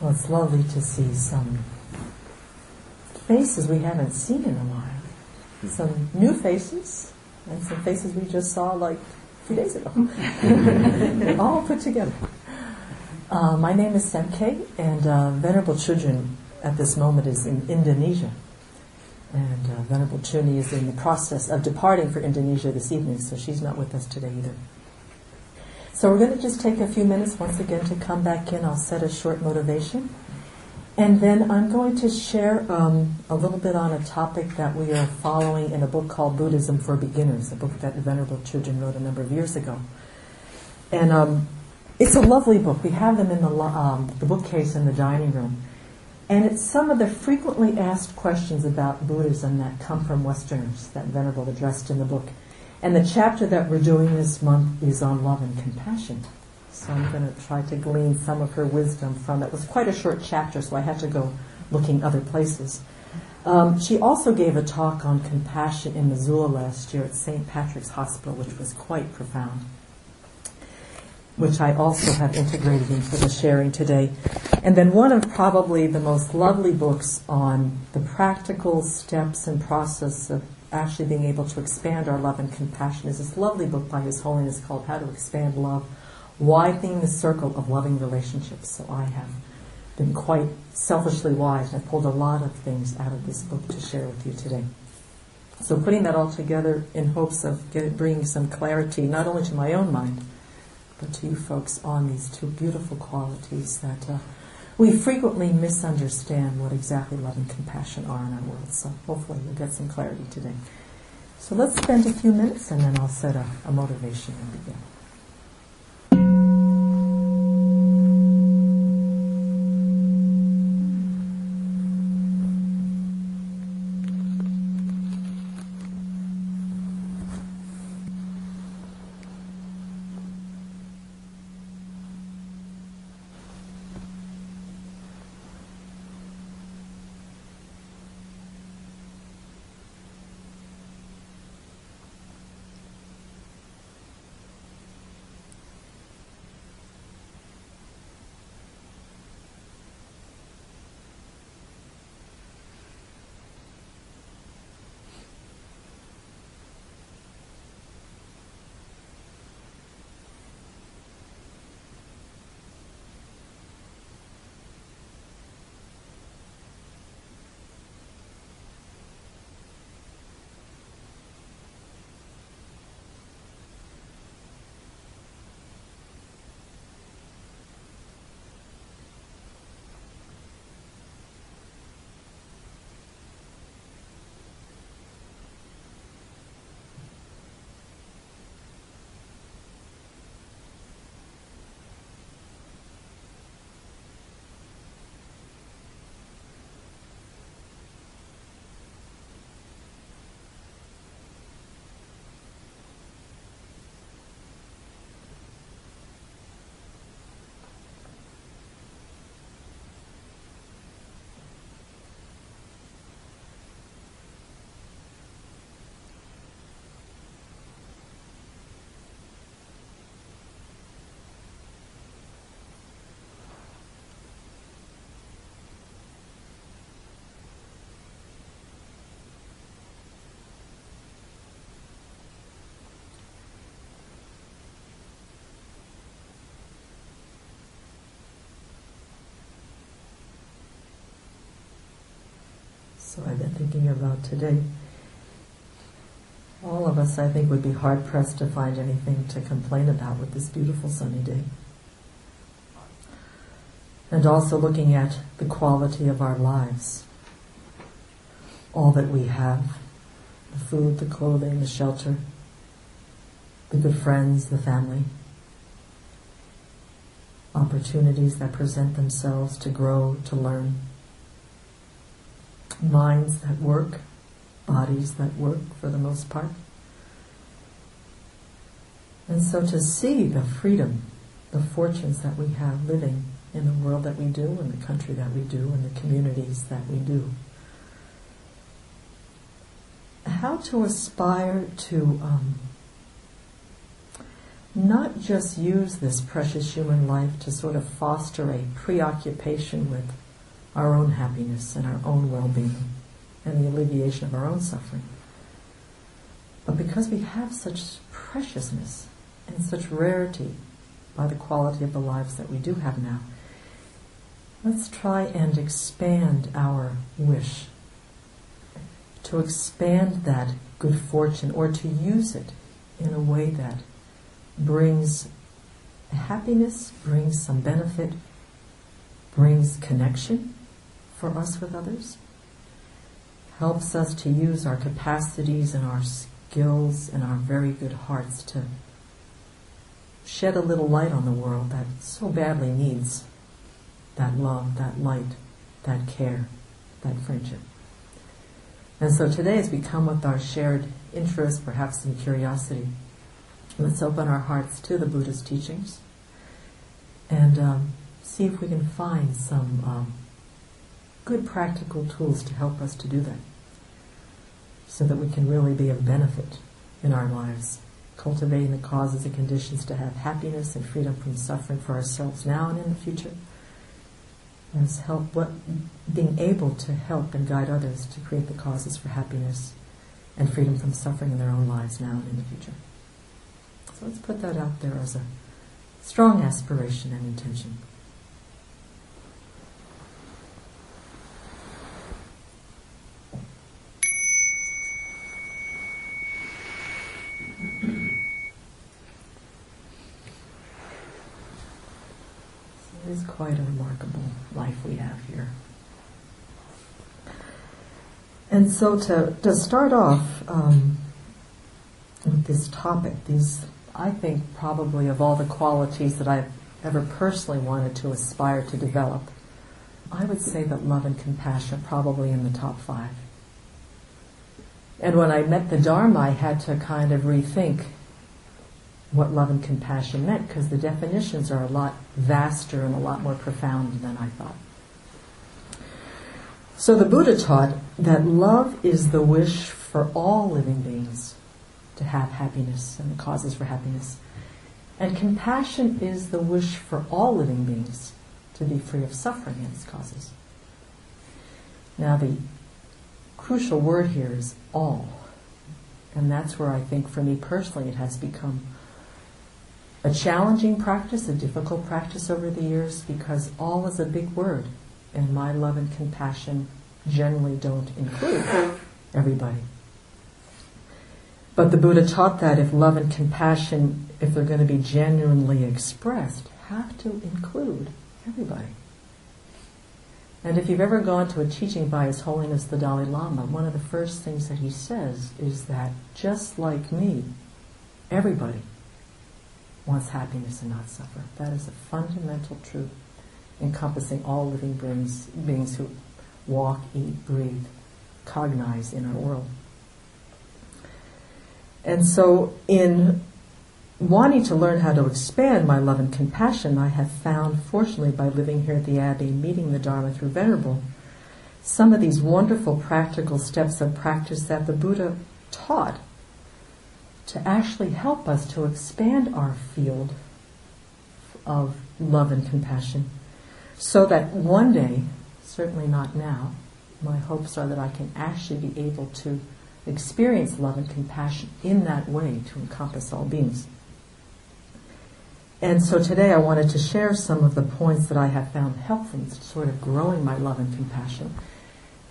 Well, it's lovely to see some faces we haven't seen in a while. Some new faces, and some faces we just saw like a few days ago. all put together. Uh, my name is Semkye, and uh, Venerable Chodron at this moment is in Indonesia. And uh, Venerable Chonyi is in the process of departing for Indonesia this evening, so she's not with us today either. So we're going to just take a few minutes once again to come back in. I'll set a short motivation. And then I'm going to share um, a little bit on a topic that we are following in a book called Buddhism for Beginners, a book that the Venerable Chodron wrote a number of years ago. And um, it's a lovely book. We have them in the, um, the bookcase in the dining room. And it's some of the frequently asked questions about Buddhism that come from Westerners that Venerable addressed in the book. And the chapter that we're doing this month is on love and compassion. So I'm going to try to glean some of her wisdom from it. It was quite a short chapter, so I had to go looking other places. Um, she also gave a talk on compassion in Missoula last year at St. Patrick's Hospital, which was quite profound, which I also have integrated into the sharing today. And then one of probably the most lovely books on the practical steps and process of actually being able to expand our love and compassion is this lovely book by His Holiness called How to Expand Love, Widening the Circle of Loving Relationships. So I have been quite selfishly wise and I've pulled a lot of things out of this book to share with you today. So putting that all together in hopes of bringing some clarity, not only to my own mind, but to you folks on these two beautiful qualities that uh, we frequently misunderstand what exactly love and compassion are in our world. So hopefully we'll get some clarity today. So let's spend a few minutes and then I'll set a, a motivation and begin. So I've been thinking about today. All of us, I think, would be hard pressed to find anything to complain about with this beautiful sunny day. And also looking at the quality of our lives. All that we have the food, the clothing, the shelter, the good friends, the family, opportunities that present themselves to grow, to learn minds that work, bodies that work for the most part. And so to see the freedom, the fortunes that we have living in the world that we do, in the country that we do, in the communities that we do. How to aspire to um, not just use this precious human life to sort of foster a preoccupation with our own happiness and our own well-being and the alleviation of our own suffering, but because we have such preciousness and such rarity by the quality of the lives that we do have now, let's try and expand our wish to expand that good fortune or to use it in a way that brings happiness, brings some benefit, brings connection for us with others, helps us to use our capacities and our skills and our very good hearts to shed a little light on the world that so badly needs that love, that light, that care, that friendship. And so today, as we come with our shared interest, perhaps some curiosity, let's open our hearts to the Buddha's teachings and um, see if we can find some um, good practical tools to help us to do that so that we can really be of benefit in our lives, cultivating the causes and conditions to have happiness and freedom from suffering for ourselves now and in the future as help what being able to help and guide others to create the causes for happiness and freedom from suffering in their own lives now and in the future. So let's put that out there as a strong aspiration and intention. It is quite a remarkable life we have here. And so to, to start off um, with this topic, these, I think probably of all the qualities that I've ever personally wanted to aspire to develop, I would say that love and compassion are probably in the top five. And when I met the Dharma, I had to kind of rethink what love and compassion meant because the definitions are a lot vaster and a lot more profound than I thought. So the Buddha taught that love is the wish for all living beings to have happiness and the causes for happiness. And compassion is the wish for all living beings to be free of suffering and its causes. Now the crucial word here is all. And that's where I think for me personally it has become a challenging practice, a difficult practice over the years because all is a big word, and my love and compassion generally don't include everybody. But the Buddha taught that if love and compassion, if they're going to be genuinely expressed, have to include everybody. And if you've ever gone to a teaching by His Holiness the Dalai Lama, one of the first things that he says is that just like me, everybody wants happiness and not suffer. That is a fundamental truth encompassing all living beings, beings who walk, eat, breathe, cognize in our world. And so, in wanting to learn how to expand my love and compassion, I have found, fortunately, by living here at the Abbey, meeting the Dharma through Venerable, some of these wonderful practical steps of practice that the Buddha taught to actually help us to expand our field of love and compassion so that one day, certainly not now, my hopes are that I can actually be able to experience love and compassion in that way to encompass all beings. And so today I wanted to share some of the points that I have found helpful in sort of growing my love and compassion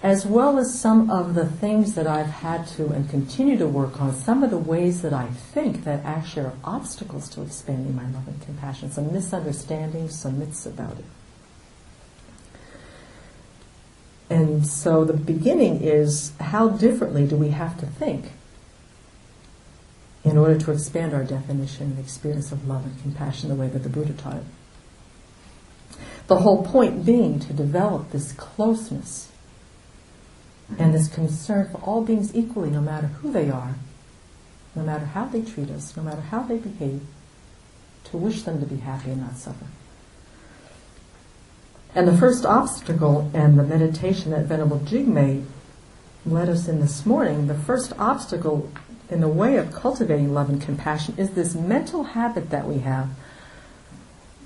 as well as some of the things that I've had to and continue to work on, some of the ways that I think that actually are obstacles to expanding my love and compassion, some misunderstandings, some myths about it. And so the beginning is how differently do we have to think in order to expand our definition and experience of love and compassion the way that the Buddha taught it. The whole point being to develop this closeness and this concern for all beings equally, no matter who they are, no matter how they treat us, no matter how they behave, to wish them to be happy and not suffer. And the first obstacle and the meditation that Venerable Jigme led us in this morning, the first obstacle in the way of cultivating love and compassion is this mental habit that we have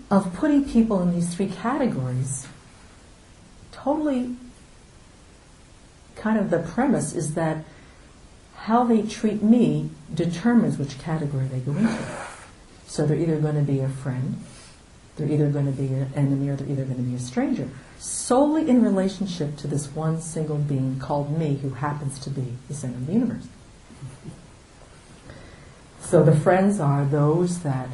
of putting people in these three categories. Totally, kind of the premise is that how they treat me determines which category they go into. So they're either going to be a friend, they're either going to be an enemy, or they're either going to be a stranger, solely in relationship to this one single being called me, who happens to be the center of the universe. So the friends are those that,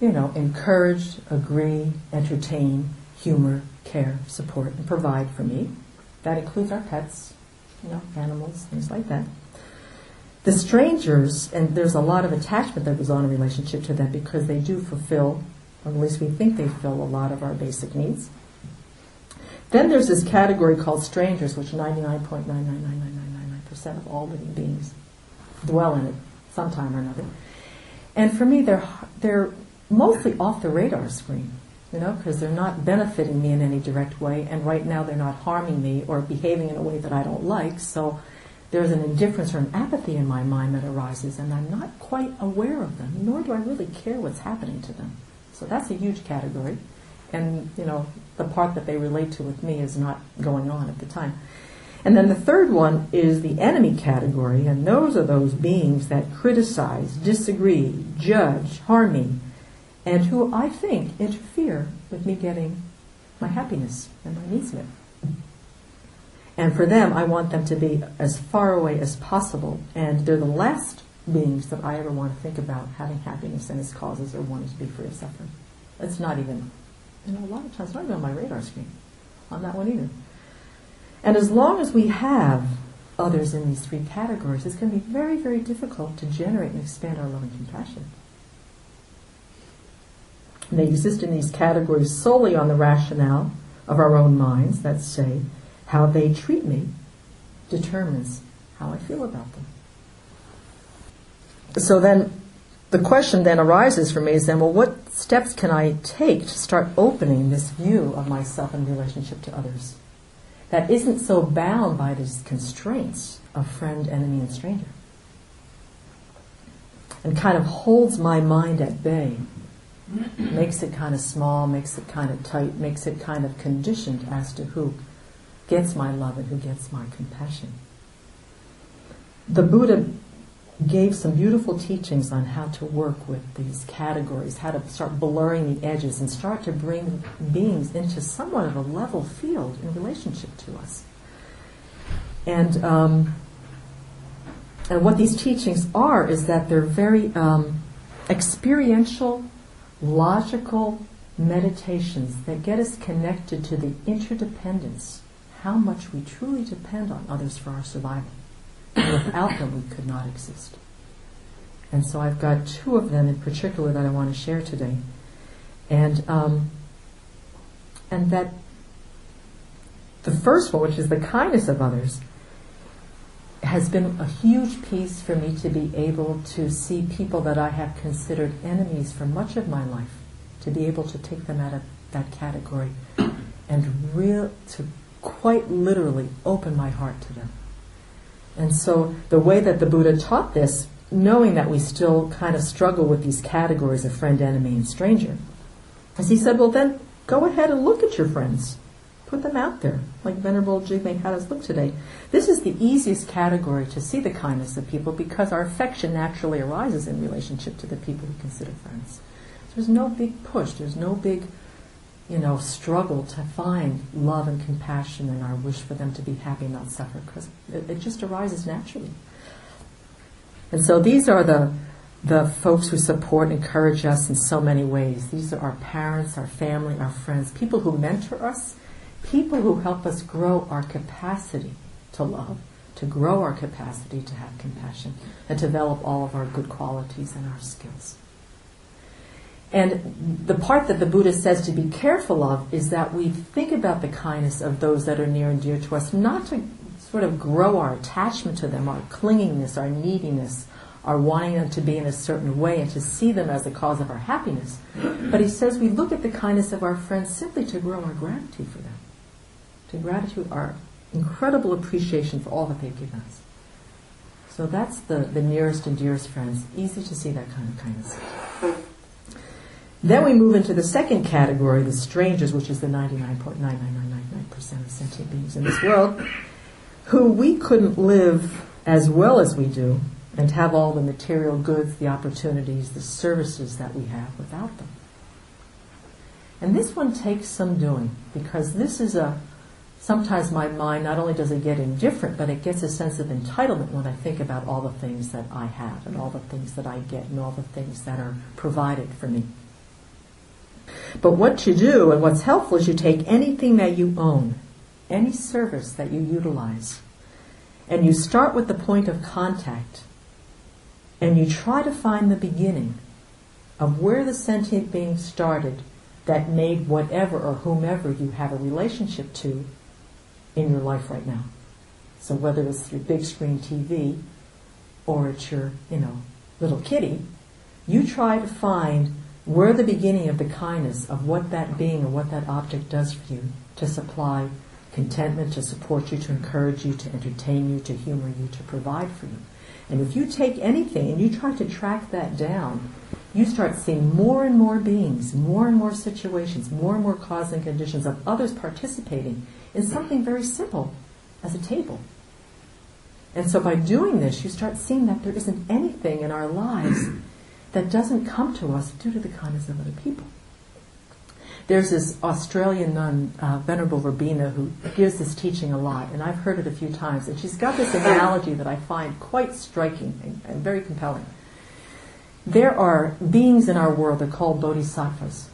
you know, encourage, agree, entertain, humor, care, support, and provide for me. That includes our pets, you know, animals, things like that. The strangers, and there's a lot of attachment that goes on in relationship to them because they do fulfill, or at least we think they fill a lot of our basic needs. Then there's this category called strangers, which 99.99999% of all living beings dwell in it sometime or another. And for me, they're they're mostly off the radar screen, you know, because they're not benefiting me in any direct way, and right now they're not harming me or behaving in a way that I don't like. So there's an indifference or an apathy in my mind that arises, and I'm not quite aware of them, nor do I really care what's happening to them. So that's a huge category, and you know, the part that they relate to with me is not going on at the time. And then the third one is the enemy category, and those are those beings that criticize, disagree, judge, harm me, and who I think interfere with me getting my happiness and my needs met. And for them, I want them to be as far away as possible, and they're the last beings that I ever want to think about having happiness and its causes or wanting to be free of suffering. It's not even, you know, a lot of times not even on my radar screen, on that one either. And as long as we have others in these three categories, it's going to be very, very difficult to generate and expand our love and compassion. They exist in these categories solely on the rationale of our own minds that say how they treat me determines how I feel about them. So then the question then arises for me is then, well, what steps can I take to start opening this view of myself in relationship to others? that isn't so bound by these constraints of friend, enemy, and stranger. And kind of holds my mind at bay, makes it kind of small, makes it kind of tight, makes it kind of conditioned as to who gets my love and who gets my compassion. The Buddha gave some beautiful teachings on how to work with these categories, how to start blurring the edges and start to bring beings into somewhat of a level field in relationship to us. And um, and what these teachings are is that they're very um, experiential, logical meditations that get us connected to the interdependence, how much we truly depend on others for our survival. Without them, we could not exist. And so I've got two of them in particular that I want to share today. And, um, and that the first one, which is the kindness of others, has been a huge piece for me to be able to see people that I have considered enemies for much of my life, to be able to take them out of that category and real to quite literally open my heart to them. And so the way that the Buddha taught this, knowing that we still kind of struggle with these categories of friend, enemy, and stranger, is he said, well then go ahead and look at your friends. Put them out there, like Venerable Jigme had us look today. This is the easiest category to see the kindness of people because our affection naturally arises in relationship to the people we consider friends. There's no big push, there's no big you know, struggle to find love and compassion and our wish for them to be happy and not suffer because it, it, just arises naturally. And so these are the the folks who support and encourage us in so many ways. These are our parents, our family, our friends, people who mentor us, people who help us grow our capacity to love, to grow our capacity to have compassion, and develop all of our good qualities and our skills. And the part that the Buddha says to be careful of is that we think about the kindness of those that are near and dear to us, not to sort of grow our attachment to them, our clingingness, our neediness, our wanting them to be in a certain way and to see them as the cause of our happiness. But he says we look at the kindness of our friends simply to grow our gratitude for them, to gratitude, our incredible appreciation for all that they've given us. So that's the, the nearest and dearest friends. Easy to see that kind of kindness. Then we move into the second category, the strangers, which is the 99.99999% of sentient beings in this world, who we couldn't live as well as we do and have all the material goods, the opportunities, the services that we have without them. And this one takes some doing because this is a sometimes my mind not only does it get indifferent, but it gets a sense of entitlement when I think about all the things that I have and all the things that I get and all the things that are provided for me. But what you do and what's helpful is you take anything that you own, any service that you utilize, and you start with the point of contact and you try to find the beginning of where the sentient being started that made whatever or whomever you have a relationship to in your life right now. So whether it's through big screen TV or it's your, you know, little kitty, you try to find where the beginning of the kindness of what that being or what that object does for you to supply contentment, to support you, to encourage you, to entertain you, to humor you, to provide for you. And if you take anything and you try to track that down, you start seeing more and more beings, more and more situations, more and more causes and conditions of others participating in something very simple as a table. And so by doing this, you start seeing that there isn't anything in our lives that doesn't come to us due to the kindness of other people. There's this Australian nun, uh, Venerable Robina, who gives this teaching a lot, and I've heard it a few times. And she's got this analogy that I find quite striking and, and very compelling. There are beings in our world, they're called bodhisattvas,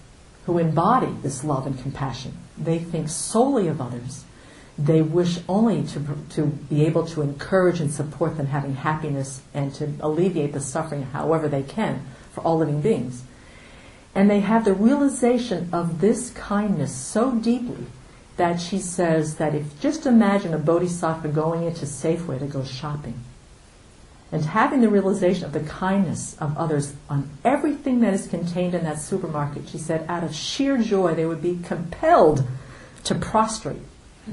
who embody this love and compassion. They think solely of others. They wish only to, to be able to encourage and support them having happiness and to alleviate the suffering however they can for all living beings. And they have the realization of this kindness so deeply that she says that if just imagine a bodhisattva going into Safeway to go shopping and having the realization of the kindness of others on everything that is contained in that supermarket, she said out of sheer joy they would be compelled to prostrate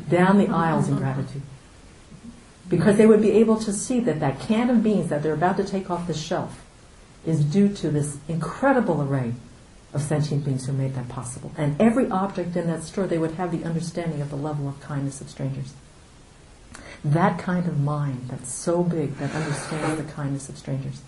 down the aisles in gratitude. Because they would be able to see that that can of beans that they're about to take off the shelf is due to this incredible array of sentient beings who made that possible. And every object in that store, they would have the understanding of the level of kindness of strangers. That kind of mind that's so big that understands the kindness of strangers.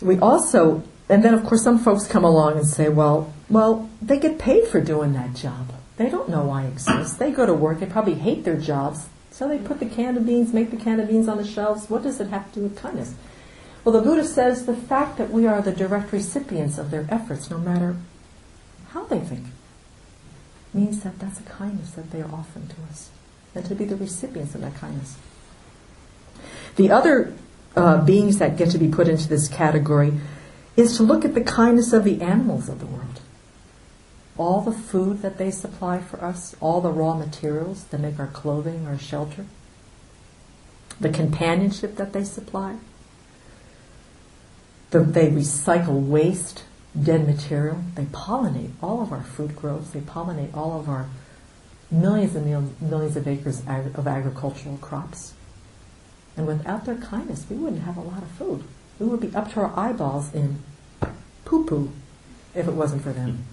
We also, and then of course some folks come along and say, well, well, they get paid for doing that job. They don't know I exist. They go to work, they probably hate their jobs, so they put the can of beans, make the can of beans on the shelves. What does it have to do with kindness? Well, the Buddha says the fact that we are the direct recipients of their efforts, no matter how they think, means that that's a kindness that they are offering to us, and to be the recipients of that kindness. The other uh, beings that get to be put into this category is to look at the kindness of the animals of the world. All the food that they supply for us, all the raw materials that make our clothing, our shelter, the companionship that they supply, the, they recycle waste, dead material. They pollinate all of our fruit groves. They pollinate all of our millions and millions of acres of agricultural crops. And without their kindness, we wouldn't have a lot of food. We would be up to our eyeballs in poo poo if it wasn't for them.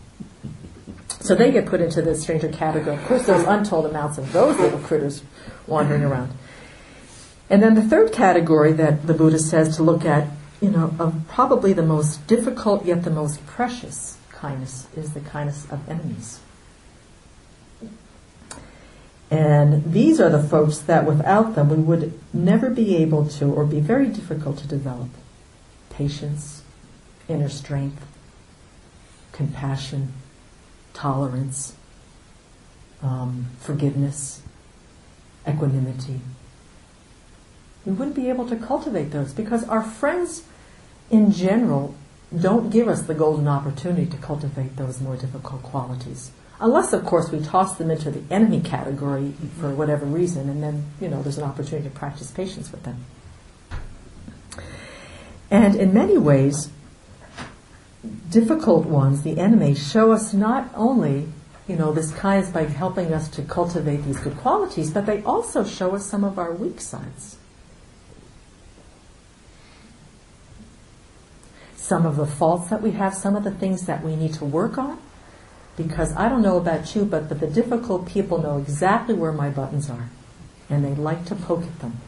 So they get put into the stranger category. Of course, there's untold amounts of those little critters wandering mm-hmm. around. And then the third category that the Buddha says to look at you know, of probably the most difficult yet the most precious kindness is the kindness of enemies. And these are the folks that without them we would never be able to, or be very difficult to develop patience, inner strength, compassion, tolerance, um, forgiveness, equanimity. We wouldn't be able to cultivate those because our friends in general, don't give us the golden opportunity to cultivate those more difficult qualities. Unless, of course, we toss them into the enemy category for whatever reason, and then, you know, there's an opportunity to practice patience with them. And in many ways, difficult ones, the enemy, show us not only, you know, this kindness by helping us to cultivate these good qualities, but they also show us some of our weak sides. Some of the faults that we have, some of the things that we need to work on, because I don't know about you, but, but the difficult people know exactly where my buttons are, and they like to poke at them.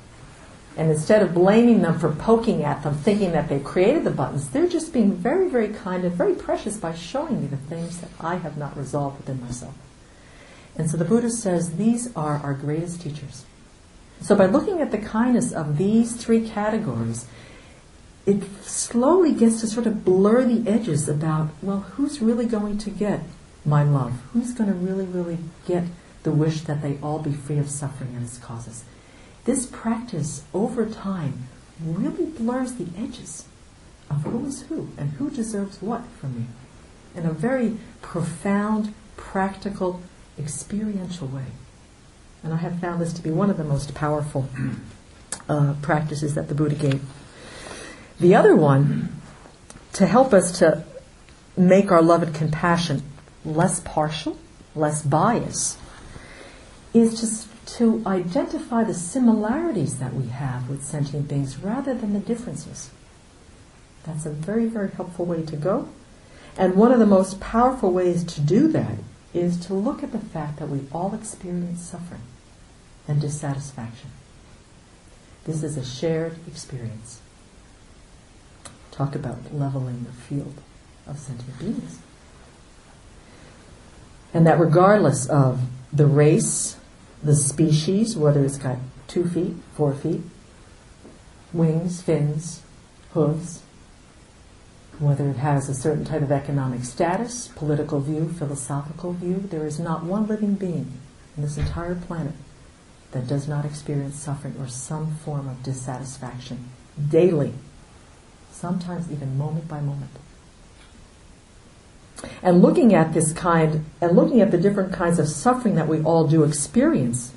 And instead of blaming them for poking at them, thinking that they created the buttons, they're just being very, very kind and very precious by showing me the things that I have not resolved within myself. And so the Buddha says these are our greatest teachers. So by looking at the kindness of these three categories, it slowly gets to sort of blur the edges about, well, who's really going to get my love? Who's going to really, really get the wish that they all be free of suffering and its causes? This practice over time really blurs the edges of who is who and who deserves what from me in a very profound, practical, experiential way. And I have found this to be one of the most powerful uh, practices that the Buddha gave. The other one, to help us to make our love and compassion less partial, less biased, is just to identify the similarities that we have with sentient beings rather than the differences. That's a very, very helpful way to go. And one of the most powerful ways to do that is to look at the fact that we all experience suffering and dissatisfaction. This is a shared experience. Talk about leveling the field of sentient beings. And that regardless of the race, the species, whether it's got two feet, four feet, wings, fins, hooves, whether it has a certain type of economic status, political view, philosophical view, there is not one living being in this entire planet that does not experience suffering or some form of dissatisfaction daily, sometimes even moment by moment. And looking at this kind, and looking at the different kinds of suffering that we all do experience,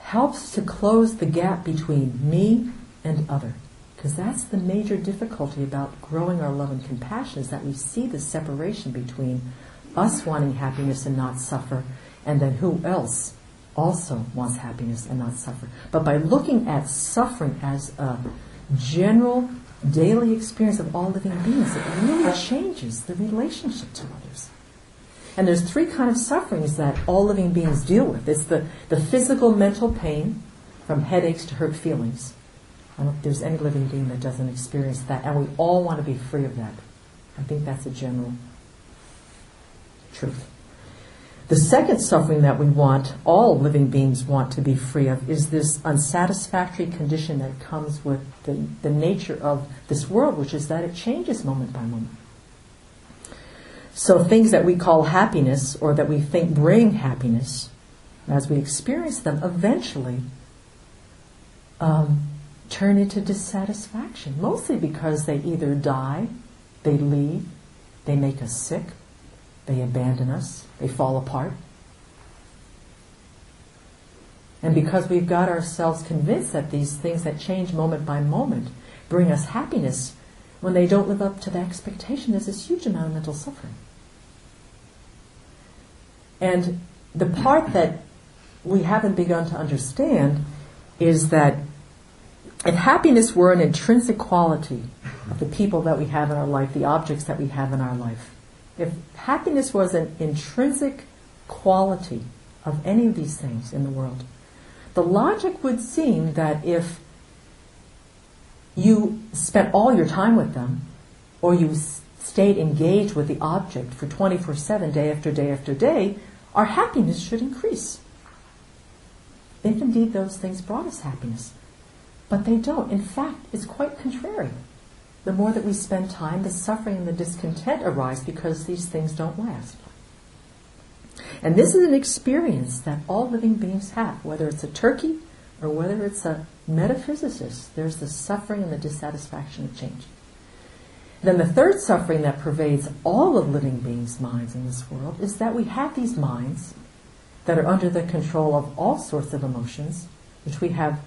helps to close the gap between me and other. Because that's the major difficulty about growing our love and compassion is that we see the separation between us wanting happiness and not suffer, and then who else also wants happiness and not suffer. But by looking at suffering as a general daily experience of all living beings, it really changes the relationship to others. And there's three kind of sufferings that all living beings deal with. It's the, the physical mental pain, from headaches to hurt feelings. I don't think there's any living being that doesn't experience that, and we all want to be free of that. I think that's a general truth. The second suffering that we want, all living beings want to be free of, is this unsatisfactory condition that comes with the, the nature of this world, which is that it changes moment by moment. So things that we call happiness or that we think bring happiness, as we experience them, eventually um, turn into dissatisfaction, mostly because they either die, they leave, they make us sick, they abandon us, they fall apart. And because we've got ourselves convinced that these things that change moment by moment bring us happiness, when they don't live up to the expectation, there's this huge amount of mental suffering. And the part that we haven't begun to understand is that if happiness were an intrinsic quality of the people that we have in our life, the objects that we have in our life, if happiness was an intrinsic quality of any of these things in the world, the logic would seem that if you spent all your time with them, or you stayed engaged with the object for 24 7, day after day after day, our happiness should increase. If indeed those things brought us happiness. But they don't. In fact, it's quite contrary the more that we spend time, the suffering and the discontent arise because these things don't last. And this is an experience that all living beings have, whether it's a turkey or whether it's a metaphysicist. There's the suffering and the dissatisfaction of change. Then the third suffering that pervades all of living beings' minds in this world is that we have these minds that are under the control of all sorts of emotions, which we have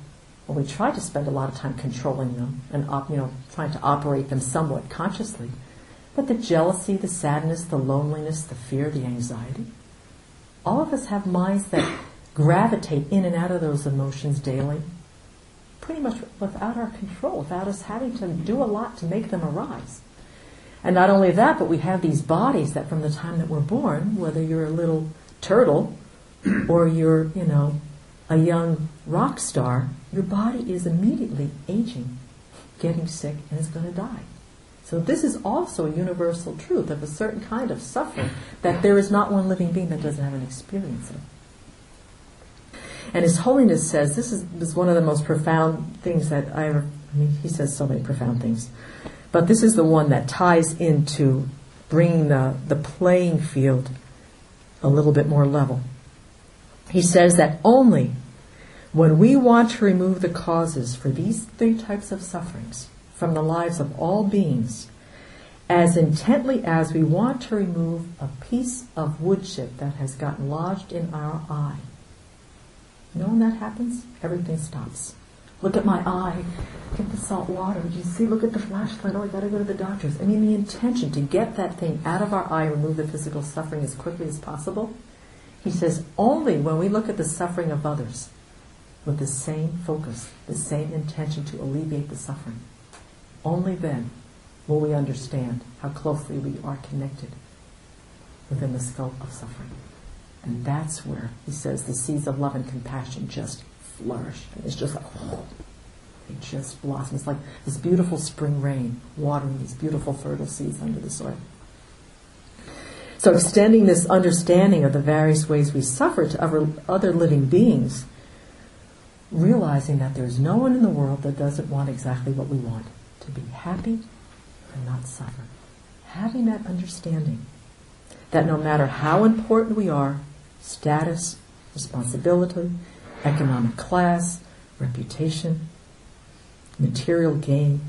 well, we try to spend a lot of time controlling them and you know trying to operate them somewhat consciously. But the jealousy, the sadness, the loneliness, the fear, the anxiety, all of us have minds that gravitate in and out of those emotions daily, pretty much without our control, without us having to do a lot to make them arise. And not only that, but we have these bodies that from the time that we're born, whether you're a little turtle or you're, you know, a young rock star, your body is immediately aging, getting sick, and is going to die. So this is also a universal truth of a certain kind of suffering that there is not one living being that doesn't have an experience of. And His Holiness says this is, is one of the most profound things that I ever. I mean, he says so many profound things, but this is the one that ties into bringing the, the playing field a little bit more level. He says that only when we want to remove the causes for these three types of sufferings from the lives of all beings, as intently as we want to remove a piece of wood chip that has gotten lodged in our eye. You know when that happens? Everything stops. Look at my eye. Get the salt water. You see? Look at the flashlight. Oh, I gotta go to the doctor's. I mean, the intention to get that thing out of our eye, remove the physical suffering as quickly as possible. He says, only when we look at the suffering of others with the same focus, the same intention to alleviate the suffering, only then will we understand how closely we are connected within the scope of suffering. And that's where he says the seeds of love and compassion just flourish. It's just like, oh, they just blossom. It's like this beautiful spring rain watering these beautiful fertile seeds under the soil. So extending this understanding of the various ways we suffer to other, other living beings, realizing that there's no one in the world that doesn't want exactly what we want, to be happy and not suffer. Having that understanding that no matter how important we are, status, responsibility, economic class, reputation, material gain,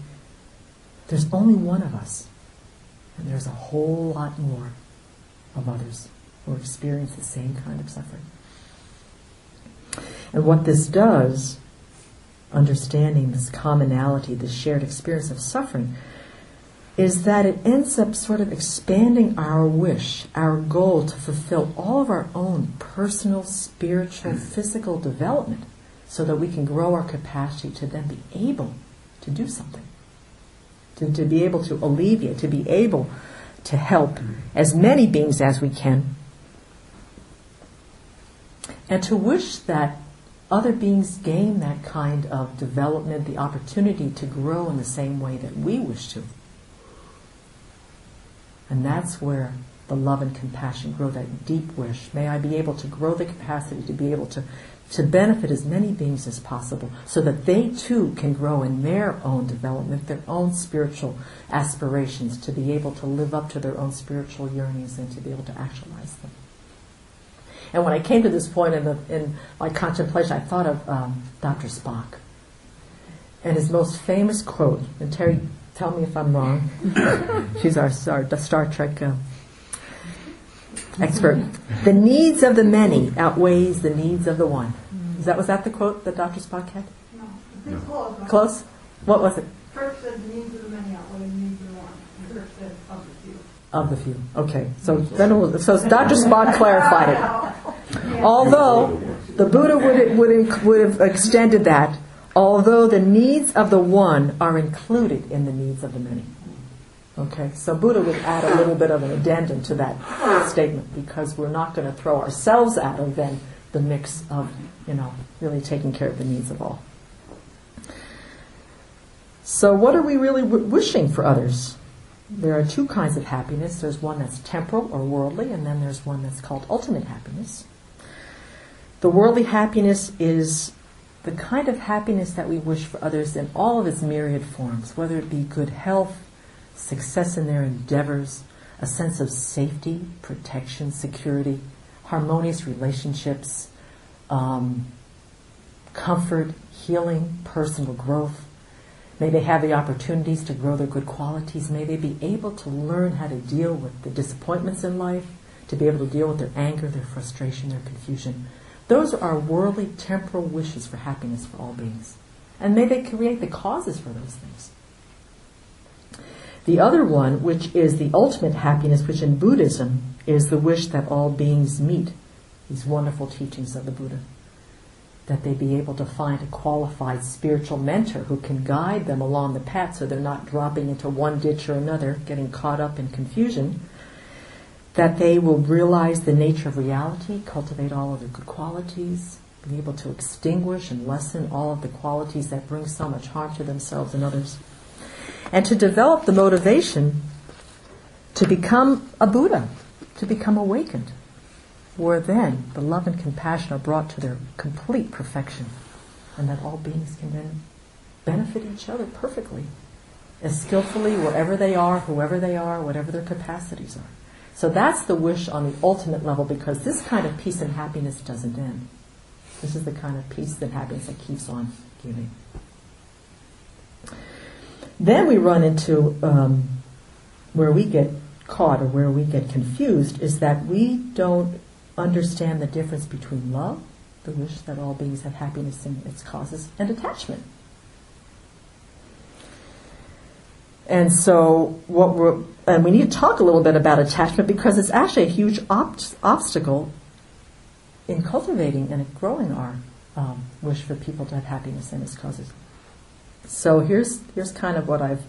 there's only one of us. And there's a whole lot more of others who experience the same kind of suffering. And what this does, understanding this commonality, this shared experience of suffering, is that it ends up sort of expanding our wish, our goal to fulfill all of our own personal, spiritual, mm. physical development so that we can grow our capacity to then be able to do something. To, to be able to alleviate, to be able to help mm. as many beings as we can. And to wish that other beings gain that kind of development, the opportunity to grow in the same way that we wish to. And that's where the love and compassion grow that deep wish. May I be able to grow the capacity to be able to, to benefit as many beings as possible so that they too can grow in their own development, their own spiritual aspirations, to be able to live up to their own spiritual yearnings and to be able to actualize them. And when I came to this point in, the, in my contemplation, I thought of um, Dr. Spock and his most famous quote. And Terry, tell me if I'm wrong. She's our, our Star Trek uh, expert. The needs of the many outweighs the needs of the one. Is that was that the quote that Dr. Spock had? No. Close. Close. What was it? Kirk said the needs of the many outweigh the needs of the one. And Kirk said of the few. Of the few. Okay. So then, so Dr. Spock clarified it. Although the Buddha would would would have extended that, although the needs of the one are included in the needs of the many. Okay, so Buddha would add a little bit of an addendum to that statement because we're not going to throw ourselves out of then the mix of, you know, really taking care of the needs of all. So, what are we really w- wishing for others? There are two kinds of happiness. There's one that's temporal or worldly, and then there's one that's called ultimate happiness. The worldly happiness is the kind of happiness that we wish for others in all of its myriad forms, whether it be good health, success in their endeavors, a sense of safety, protection, security, harmonious relationships, um, comfort, healing, personal growth. May they have the opportunities to grow their good qualities. May they be able to learn how to deal with the disappointments in life, to be able to deal with their anger, their frustration, their confusion. Those are worldly, temporal wishes for happiness for all beings. And may they create the causes for those things. The other one, which is the ultimate happiness, which in Buddhism is the wish that all beings meet these wonderful teachings of the Buddha. that they be able to find a qualified spiritual mentor who can guide them along the path so they're not dropping into one ditch or another, getting caught up in confusion. That they will realize the nature of reality, cultivate all of the good qualities, be able to extinguish and lessen all of the qualities that bring so much harm to themselves and others. And to develop the motivation to become a Buddha, to become awakened, where then the love and compassion are brought to their complete perfection, and that all beings can then benefit each other perfectly, as skillfully wherever they are, whoever they are, whatever their capacities are. So that's the wish on the ultimate level because this kind of peace and happiness doesn't end. This is the kind of peace and happiness that keeps on giving. Then we run into um, where we get caught or where we get confused is that we don't understand the difference between love, the wish that all beings have happiness in its causes, and attachment. And so, what we're, and we need to talk a little bit about attachment because it's actually a huge op- obstacle in cultivating and growing our um, wish for people to have happiness in its causes. So here's here's kind of what I've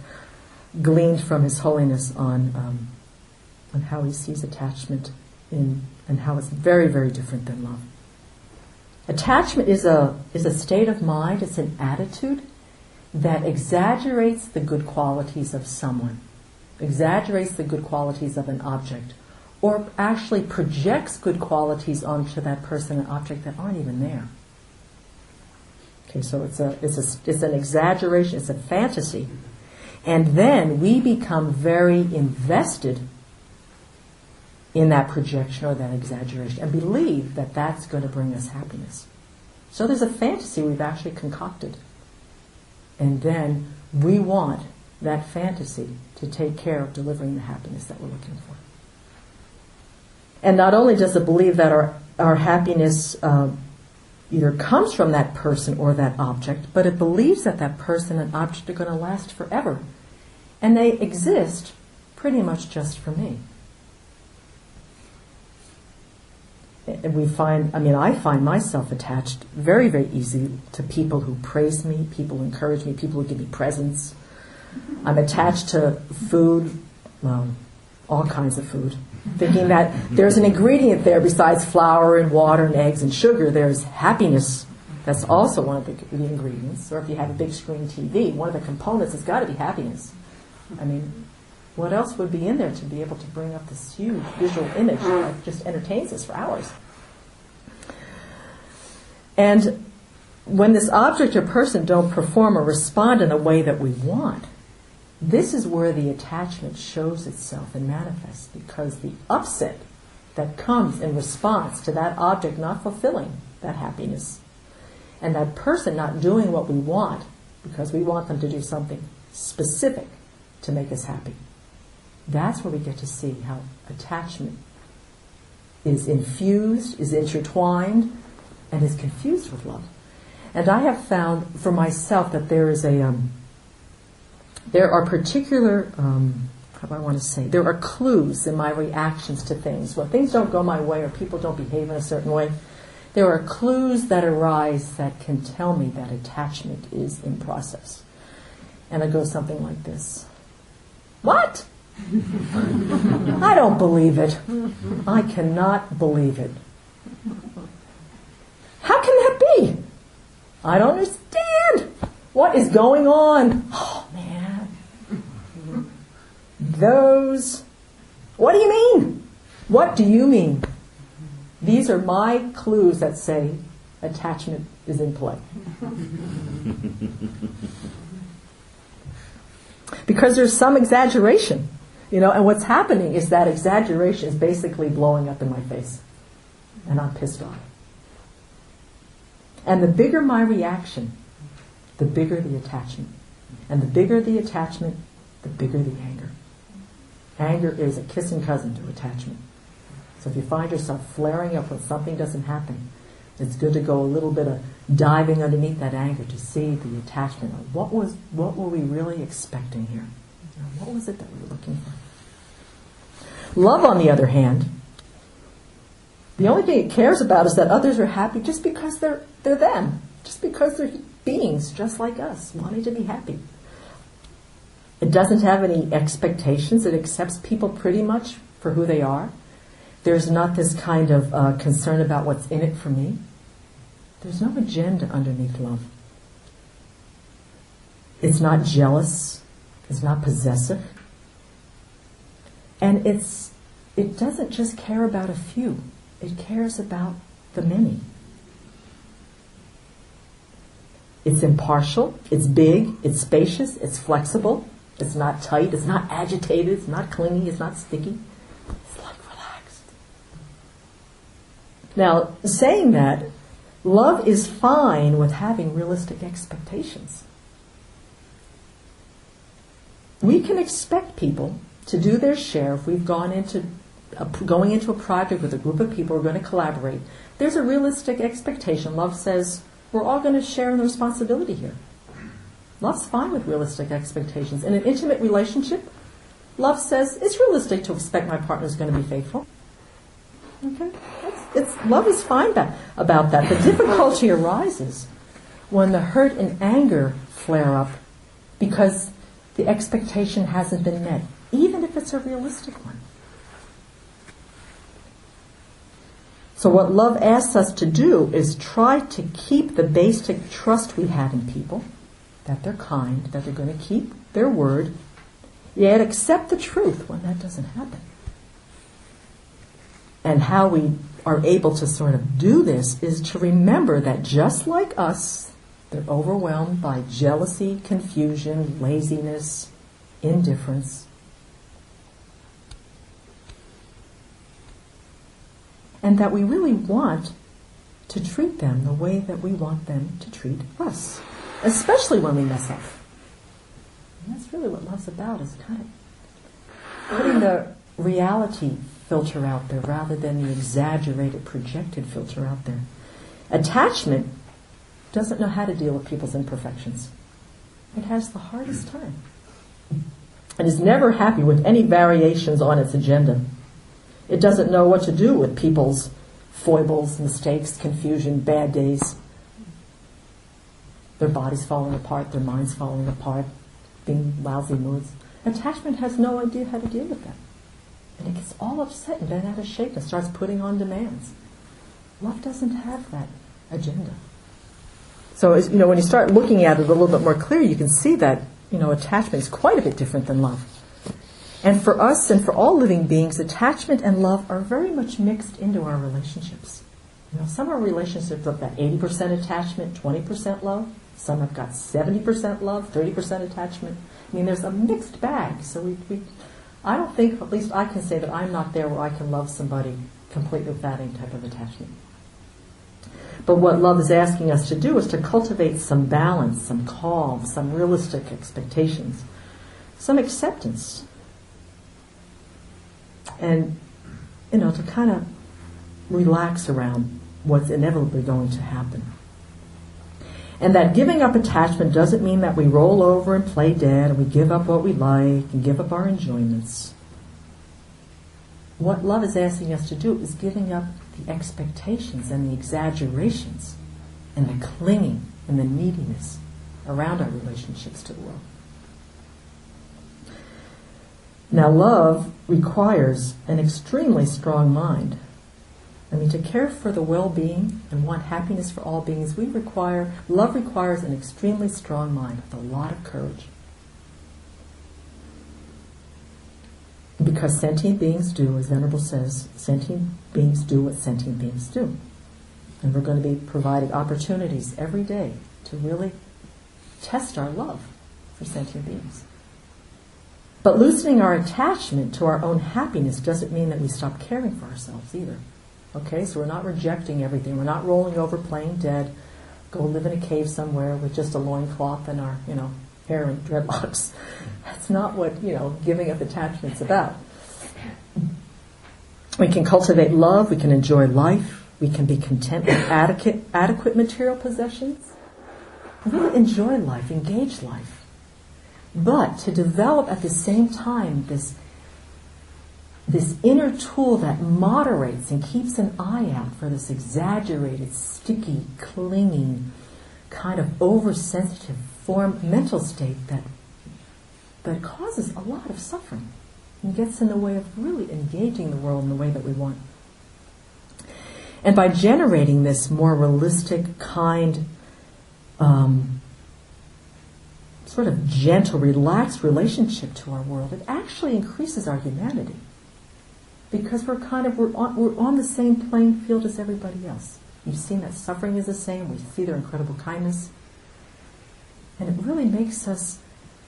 gleaned from His Holiness on um, on how he sees attachment in and how it's very very different than love. Attachment is a is a state of mind. It's an attitude that exaggerates the good qualities of someone, exaggerates the good qualities of an object, or actually projects good qualities onto that person and object that aren't even there. Okay, so it's a it's a it's an exaggeration, it's a fantasy. And then we become very invested in that projection or that exaggeration and believe that that's going to bring us happiness. So there's a fantasy we've actually concocted. And then we want that fantasy to take care of delivering the happiness that we're looking for. And not only does it believe that our, our happiness uh, either comes from that person or that object, but it believes that that person and object are going to last forever. And they exist pretty much just for me. And we find, I mean, I find myself attached very, very easily to people who praise me, people who encourage me, people who give me presents. I'm attached to food, well, all kinds of food, thinking that there's an ingredient there besides flour and water and eggs and sugar. There's happiness. That's also one of the, the ingredients. Or if you have a big screen TV, one of the components has got to be happiness. I mean, what else would be in there to be able to bring up this huge visual image mm. that just entertains us for hours? And when this object or person don't perform or respond in a way that we want, this is where the attachment shows itself and manifests because the upset that comes in response to that object not fulfilling that happiness and that person not doing what we want because we want them to do something specific to make us happy. That's where we get to see how attachment is infused, is intertwined, and is confused with love. And I have found for myself that there is a um, there are particular, um, how do I want to say, there are clues in my reactions to things. When things don't go my way or people don't behave in a certain way, there are clues that arise that can tell me that attachment is in process. And it goes something like this What? I don't believe it. I cannot believe it. How can that be? I don't understand. What is going on? Oh man, those. What do you mean? What do you mean? These are my clues that say attachment is in play. because there's some exaggeration, you know, and what's happening is that exaggeration is basically blowing up in my face. And I'm pissed off. And the bigger my reaction, the bigger the attachment. And the bigger the attachment, the bigger the anger. Anger is a kissing cousin to attachment. So if you find yourself flaring up when something doesn't happen, it's good to go a little bit of diving underneath that anger to see the attachment. What was what were we really expecting here? What was it that we were looking for? Love, on the other hand, The only thing it cares about is that others are happy just because they're, they're them, just because they're beings just like us, wanting to be happy. It doesn't have any expectations. It accepts people pretty much for who they are. There's not this kind of uh, concern about what's in it for me. There's no agenda underneath love. It's not jealous. It's not possessive. And it's, it doesn't just care about a few. It cares about the many. It's impartial, it's big, it's spacious, it's flexible, it's not tight, it's not agitated, it's not clingy, it's not sticky. It's like relaxed. Now, saying that, love is fine with having realistic expectations. We can expect people to do their share if we've gone into a, going into a project with a group of people who are going to collaborate. There's a realistic expectation. Love says, we're all going to share in the responsibility here. Love's fine with realistic expectations. In an intimate relationship, love says it's realistic to expect my partner is going to be faithful. Okay, it's, it's, love is fine about that. The difficulty arises when the hurt and anger flare up because the expectation hasn't been met, even if it's a realistic one. So, what love asks us to do is try to keep the basic trust we have in people that they're kind, that they're going to keep their word, yet accept the truth when that doesn't happen. And how we are able to sort of do this is to remember that just like us, they're overwhelmed by jealousy, confusion, laziness, indifference, and that we really want to treat them the way that we want them to treat us, especially when we mess up. And that's really what love's about, is kind of putting the reality filter out there rather than the exaggerated, projected filter out there. Attachment doesn't know how to deal with people's imperfections. It has the hardest time. And is never happy with any variations on its agenda. It doesn't know what to do with people's foibles, mistakes, confusion, bad days. Their bodies falling apart, their minds falling apart, being lousy moods. Attachment has no idea how to deal with that. And it gets all upset and bent out of shape and starts putting on demands. Love doesn't have that agenda. So, you know, when you start looking at it a little bit more clear, you can see that, you know, attachment is quite a bit different than love. And for us and for all living beings, attachment and love are very much mixed into our relationships. You know, some are relationships have got 80% attachment, 20% love. Some have got 70% love, 30% attachment. I mean, there's a mixed bag. So we, we, I don't think, at least I can say that I'm not there where I can love somebody completely without any type of attachment. But what love is asking us to do is to cultivate some balance, some calm, some realistic expectations, some acceptance and you know to kind of relax around what's inevitably going to happen. And that giving up attachment doesn't mean that we roll over and play dead and we give up what we like and give up our enjoyments. What love is asking us to do is giving up the expectations and the exaggerations and the clinging and the neediness around our relationships to the world. Now, love requires an extremely strong mind. I mean, to care for the well-being and want happiness for all beings, we require love requires an extremely strong mind with a lot of courage. Because sentient beings do, as Venerable says, sentient beings do what sentient beings do. And we're going to be provided opportunities every day to really test our love for sentient beings. But loosening our attachment to our own happiness doesn't mean that we stop caring for ourselves either. Okay, so we're not rejecting everything. We're not rolling over, playing dead, go live in a cave somewhere with just a loincloth and our, you know, hair and dreadlocks. That's not what, you know, giving up attachment's about. We can cultivate love, we can enjoy life, we can be content with adequate, adequate material possessions. Really enjoy life, engage life but to develop at the same time this this inner tool that moderates and keeps an eye out for this exaggerated, sticky, clinging, kind of oversensitive form mental state that that causes a lot of suffering and gets in the way of really engaging the world in the way that we want. And by generating this more realistic, kind, um, sort of gentle, relaxed relationship to our world, it actually increases our humanity. Because we're kind of, we're on, we're on the same playing field as everybody else. You've seen that suffering is the same, we see their incredible kindness. And it really makes us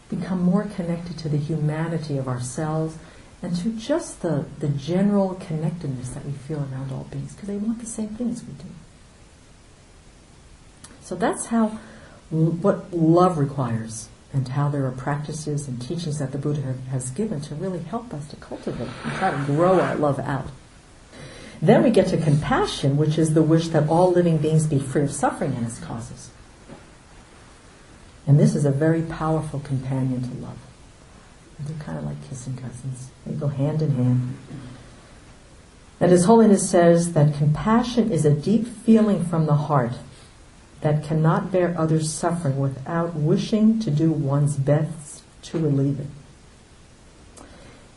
become more connected to the humanity of ourselves and to just the, the general connectedness that we feel around all beings, because they want the same things we do. So that's how what love requires and how there are practices and teachings that the Buddha has given to really help us to cultivate and try to grow our love out. Then we get to compassion, which is the wish that all living beings be free of suffering and its causes. And this is a very powerful companion to love. They're kind of like kissing cousins. They go hand in hand. And His Holiness says that compassion is a deep feeling from the heart that cannot bear others' suffering without wishing to do one's best to relieve it.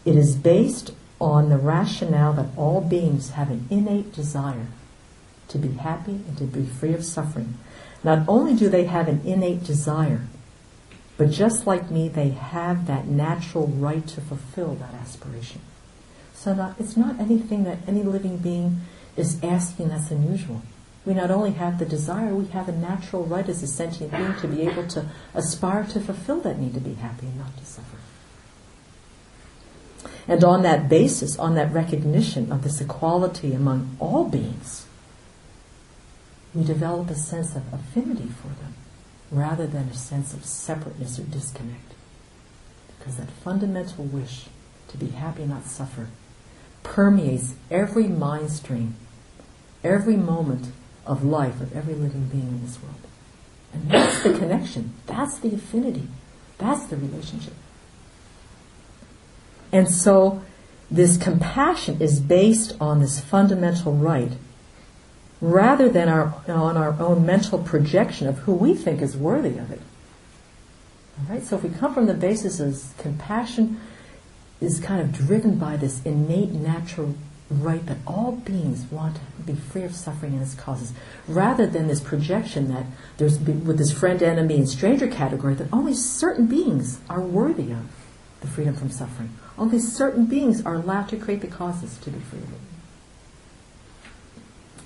It is based on the rationale that all beings have an innate desire to be happy and to be free of suffering. Not only do they have an innate desire, but just like me, they have that natural right to fulfill that aspiration. So not, it's not anything that any living being is asking that's unusual. We not only have the desire, we have a natural right as a sentient being to be able to aspire to fulfill that need to be happy and not to suffer. And on that basis, on that recognition of this equality among all beings, we develop a sense of affinity for them rather than a sense of separateness or disconnect. Because that fundamental wish to be happy, not suffer, permeates every mind stream, every moment of life of every living being in this world. And that's the connection, that's the affinity, that's the relationship. And so this compassion is based on this fundamental right rather than our, on our own mental projection of who we think is worthy of it. All right? So if we come from the basis of compassion is kind of driven by this innate natural right that all beings want to be free of suffering and its causes, rather than this projection that there's with this friend, enemy, and stranger category that only certain beings are worthy of the freedom from suffering. Only certain beings are allowed to create the causes to be free of it.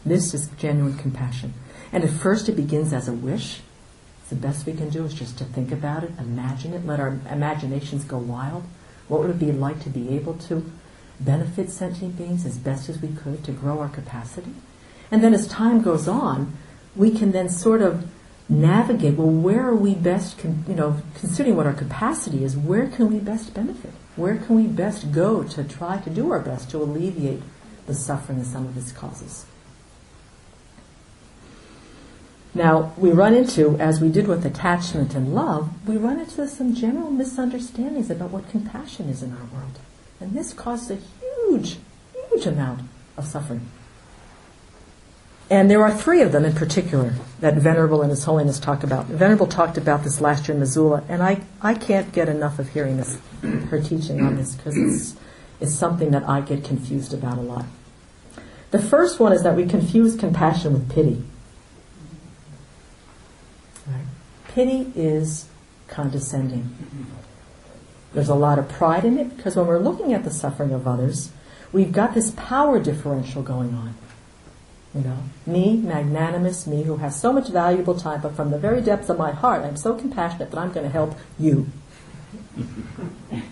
This is genuine compassion. And at first it begins as a wish. The best we can do is just to think about it, imagine it, let our imaginations go wild. What would it be like to be able to benefit sentient beings as best as we could to grow our capacity? And then as time goes on, we can then sort of navigate, well, where are we best, you know, considering what our capacity is, where can we best benefit? Where can we best go to try to do our best to alleviate the suffering of some of its causes? Now, we run into, as we did with attachment and love, we run into some general misunderstandings about what compassion is in our world. And this causes a huge, huge amount of suffering. And there are three of them in particular that Venerable and His Holiness talked about. Venerable talked about this last year in Missoula, and I, I can't get enough of hearing this, her teaching on this because it's, it's something that I get confused about a lot. The first one is that we confuse compassion with pity. Pity is condescending. There's a lot of pride in it because when we're looking at the suffering of others, we've got this power differential going on. You know, me, magnanimous, me who has so much valuable time, but from the very depths of my heart, I'm so compassionate that I'm going to help you.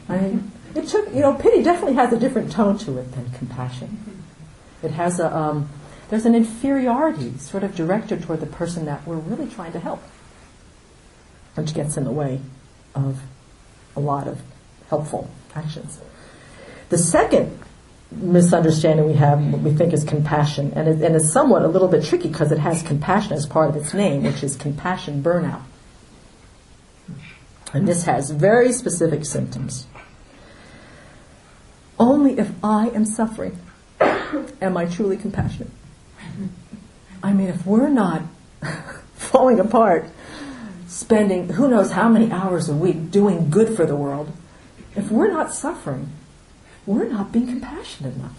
I mean, it took, you know, pity definitely has a different tone to it than compassion. It has a, um, there's an inferiority sort of directed toward the person that we're really trying to help which gets in the way of a lot of helpful actions. The second misunderstanding we have, what we think is compassion, and, it, and it's somewhat a little bit tricky because it has compassion as part of its name, which is compassion burnout. And this has very specific symptoms. Only if I am suffering am I truly compassionate. I mean, if we're not falling apart, spending who knows how many hours a week doing good for the world, if we're not suffering, we're not being compassionate enough.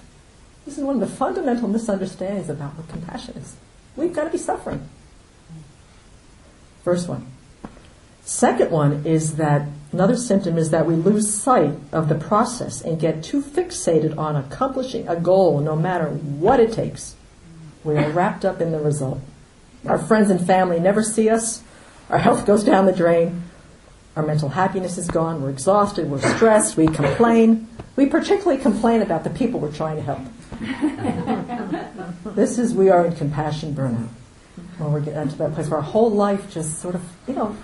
This is one of the fundamental misunderstandings about what compassion is. We've got to be suffering. First one. Second one is that another symptom is that we lose sight of the process and get too fixated on accomplishing a goal no matter what it takes. We are wrapped up in the result. Our friends and family never see us. Our health goes down the drain. Our mental happiness is gone. We're exhausted. We're stressed. We complain. We particularly complain about the people we're trying to help. this is, we are in compassion burnout. When we get to that place where our whole life just sort of, you know,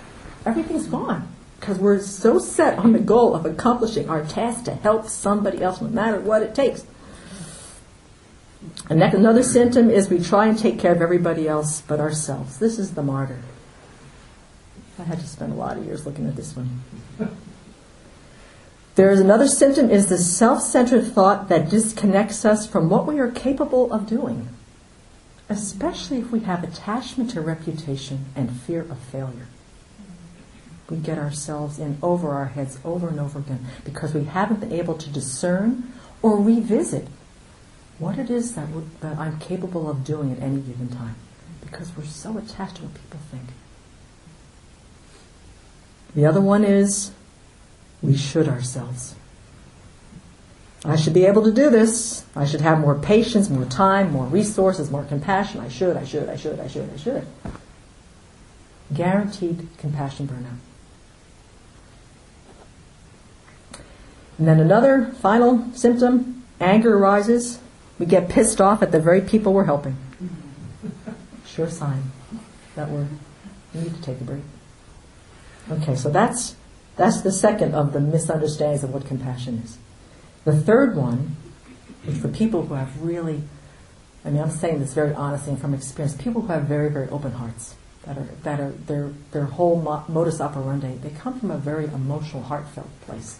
everything's gone. Because we're so set on the goal of accomplishing our task to help somebody else, no matter what it takes. And another symptom is we try and take care of everybody else but ourselves. This is the martyr. I had to spend a lot of years looking at this one. There is another symptom is the self-centered thought that disconnects us from what we are capable of doing, especially if we have attachment to reputation and fear of failure. We get ourselves in over our heads over and over again because we haven't been able to discern or revisit what it is that, that I'm capable of doing at any given time because we're so attached to what people think. The other one is we should ourselves. I should be able to do this. I should have more patience, more time, more resources, more compassion. I should, I should, I should, I should, I should. Guaranteed compassion burnout. And then another final symptom anger arises. We get pissed off at the very people we're helping. Sure sign that we're, we need to take a break. Okay, so that's that's the second of the misunderstandings of what compassion is. The third one is for people who have really, I mean, I'm saying this very honestly and from experience, people who have very, very open hearts, that are, that are, their, their whole modus operandi, they come from a very emotional, heartfelt place.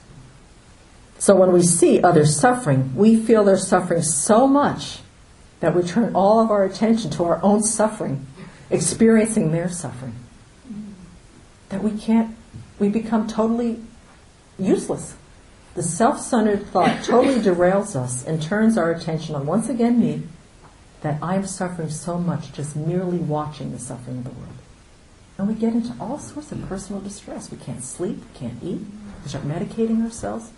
So when we see others suffering, we feel they're suffering so much that we turn all of our attention to our own suffering, experiencing their suffering. That we can't we become totally useless. The self centered thought totally derails us and turns our attention on, once again, me, that I'm suffering so much just merely watching the suffering of the world. And we get into all sorts of personal distress. We can't sleep, we can't eat, we start medicating ourselves.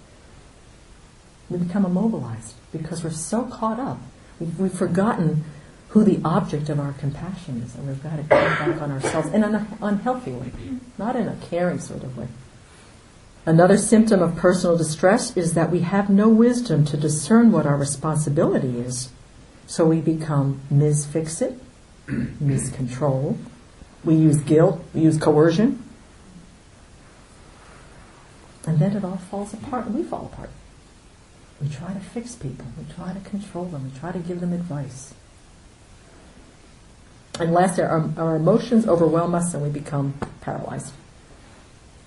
We become immobilized because we're so caught up. We've, we've forgotten who the object of our compassion is, and we've got to come back on ourselves in an unhealthy way, not in a caring sort of way. Another symptom of personal distress is that we have no wisdom to discern what our responsibility is. So we become misfix-it, miscontrol. We use guilt, we use coercion. And then it all falls apart and we fall apart. We try to fix people, we try to control them, we try to give them advice. And last, our, our emotions overwhelm us and we become paralyzed.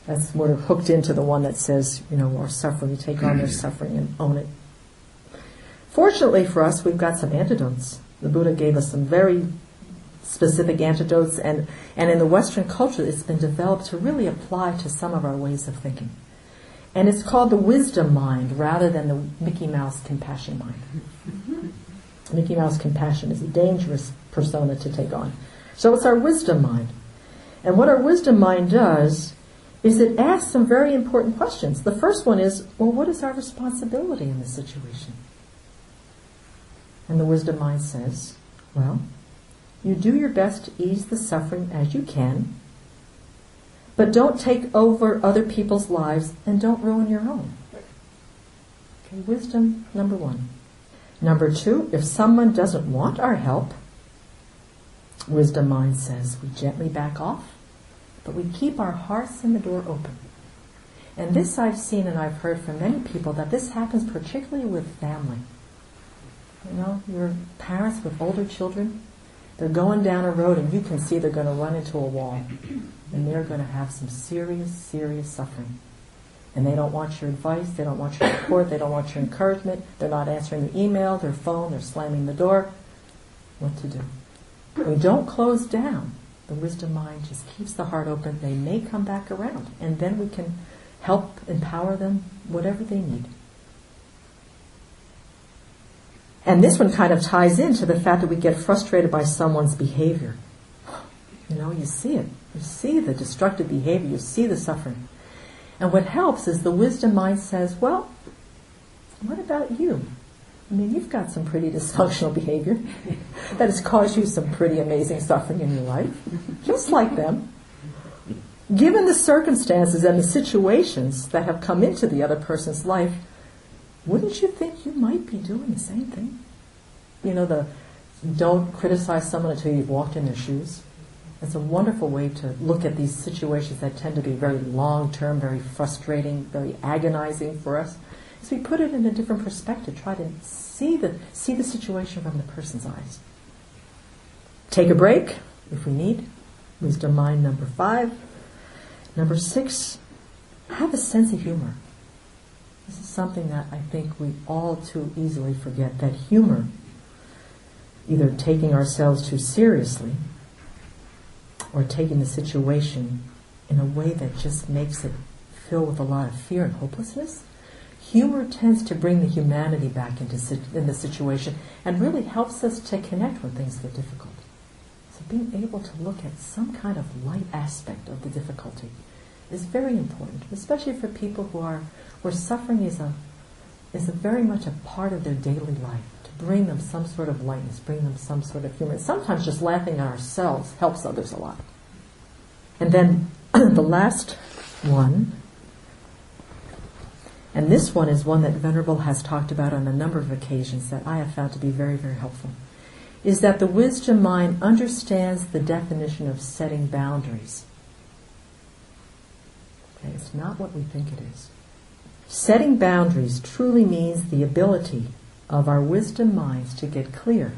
That's sort of hooked into the one that says, you know, our suffering, we take on their mm. suffering and own it. Fortunately for us, we've got some antidotes. The Buddha gave us some very specific antidotes, and, and in the Western culture, it's been developed to really apply to some of our ways of thinking. And it's called the wisdom mind rather than the Mickey Mouse compassion mind. Mickey Mouse compassion is a dangerous persona to take on. So it's our wisdom mind. And what our wisdom mind does is it asks some very important questions. The first one is, well, what is our responsibility in this situation? And the wisdom mind says, well, you do your best to ease the suffering as you can, but don't take over other people's lives and don't ruin your own. Okay, wisdom number one. Number two, if someone doesn't want our help, wisdom mind says we gently back off, but we keep our hearts and the door open. And this I've seen and I've heard from many people that this happens particularly with family. You know, your parents with older children, they're going down a road and you can see they're going to run into a wall and they're going to have some serious, serious suffering. And they don't want your advice, they don't want your support, they don't want your encouragement, they're not answering the email, their phone, they're slamming the door, what to do? We don't close down. The wisdom mind just keeps the heart open. They may come back around, and then we can help empower them, whatever they need. And this one kind of ties into the fact that we get frustrated by someone's behavior. You know, you see it. You see the destructive behavior. You see the suffering. And what helps is the wisdom mind says, well, what about you? I mean, you've got some pretty dysfunctional behavior that has caused you some pretty amazing suffering in your life, just like them. Given the circumstances and the situations that have come into the other person's life, wouldn't you think you might be doing the same thing? You know, the don't criticize someone until you've walked in their shoes. It's a wonderful way to look at these situations that tend to be very long term, very frustrating, very agonizing for us. So we put it in a different perspective, try to see the, see the situation from the person's eyes. Take a break if we need. Wisdom mind number five. Number six, have a sense of humor. This is something that I think we all too easily forget that humor, either taking ourselves too seriously or taking the situation in a way that just makes it fill with a lot of fear and hopelessness, humor tends to bring the humanity back into in the situation and really helps us to connect when things get difficult. So being able to look at some kind of light aspect of the difficulty is very important, especially for people who are where suffering is a is a very much a part of their daily life. Bring them some sort of lightness, bring them some sort of humor. Sometimes just laughing at ourselves helps others a lot. And then the last one, and this one is one that Venerable has talked about on a number of occasions that I have found to be very, very helpful, is that the wisdom mind understands the definition of setting boundaries. Okay, it's not what we think it is. Setting boundaries truly means the ability of our wisdom minds to get clear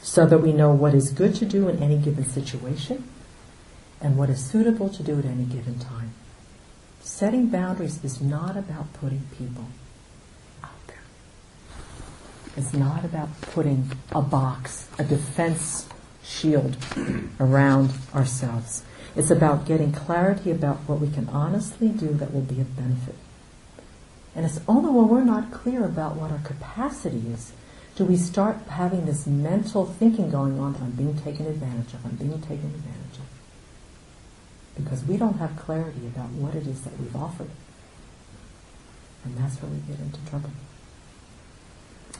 so that we know what is good to do in any given situation and what is suitable to do at any given time. Setting boundaries is not about putting people out there. It's not about putting a box, a defense shield around ourselves. It's about getting clarity about what we can honestly do that will be of benefit. And it's only when we're not clear about what our capacity is do we start having this mental thinking going on that I'm being taken advantage of, I'm being taken advantage of. Because we don't have clarity about what it is that we've offered. And that's where we get into trouble.